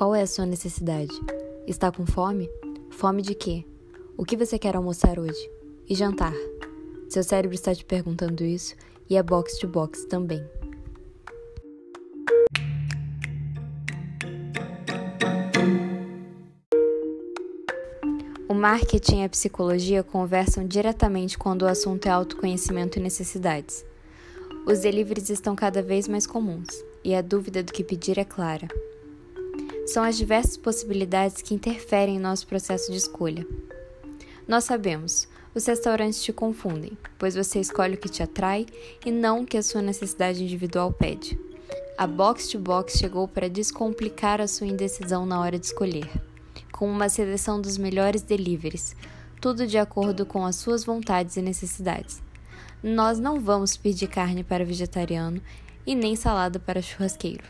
Qual é a sua necessidade? Está com fome? Fome de quê? O que você quer almoçar hoje? E jantar? Seu cérebro está te perguntando isso e é box to box também. O marketing e a psicologia conversam diretamente quando o assunto é autoconhecimento e necessidades. Os deliveries estão cada vez mais comuns e a dúvida do que pedir é clara. São as diversas possibilidades que interferem em nosso processo de escolha. Nós sabemos, os restaurantes te confundem, pois você escolhe o que te atrai e não o que a sua necessidade individual pede. A Box to Box chegou para descomplicar a sua indecisão na hora de escolher com uma seleção dos melhores deliveries, tudo de acordo com as suas vontades e necessidades. Nós não vamos pedir carne para vegetariano e nem salada para churrasqueiro.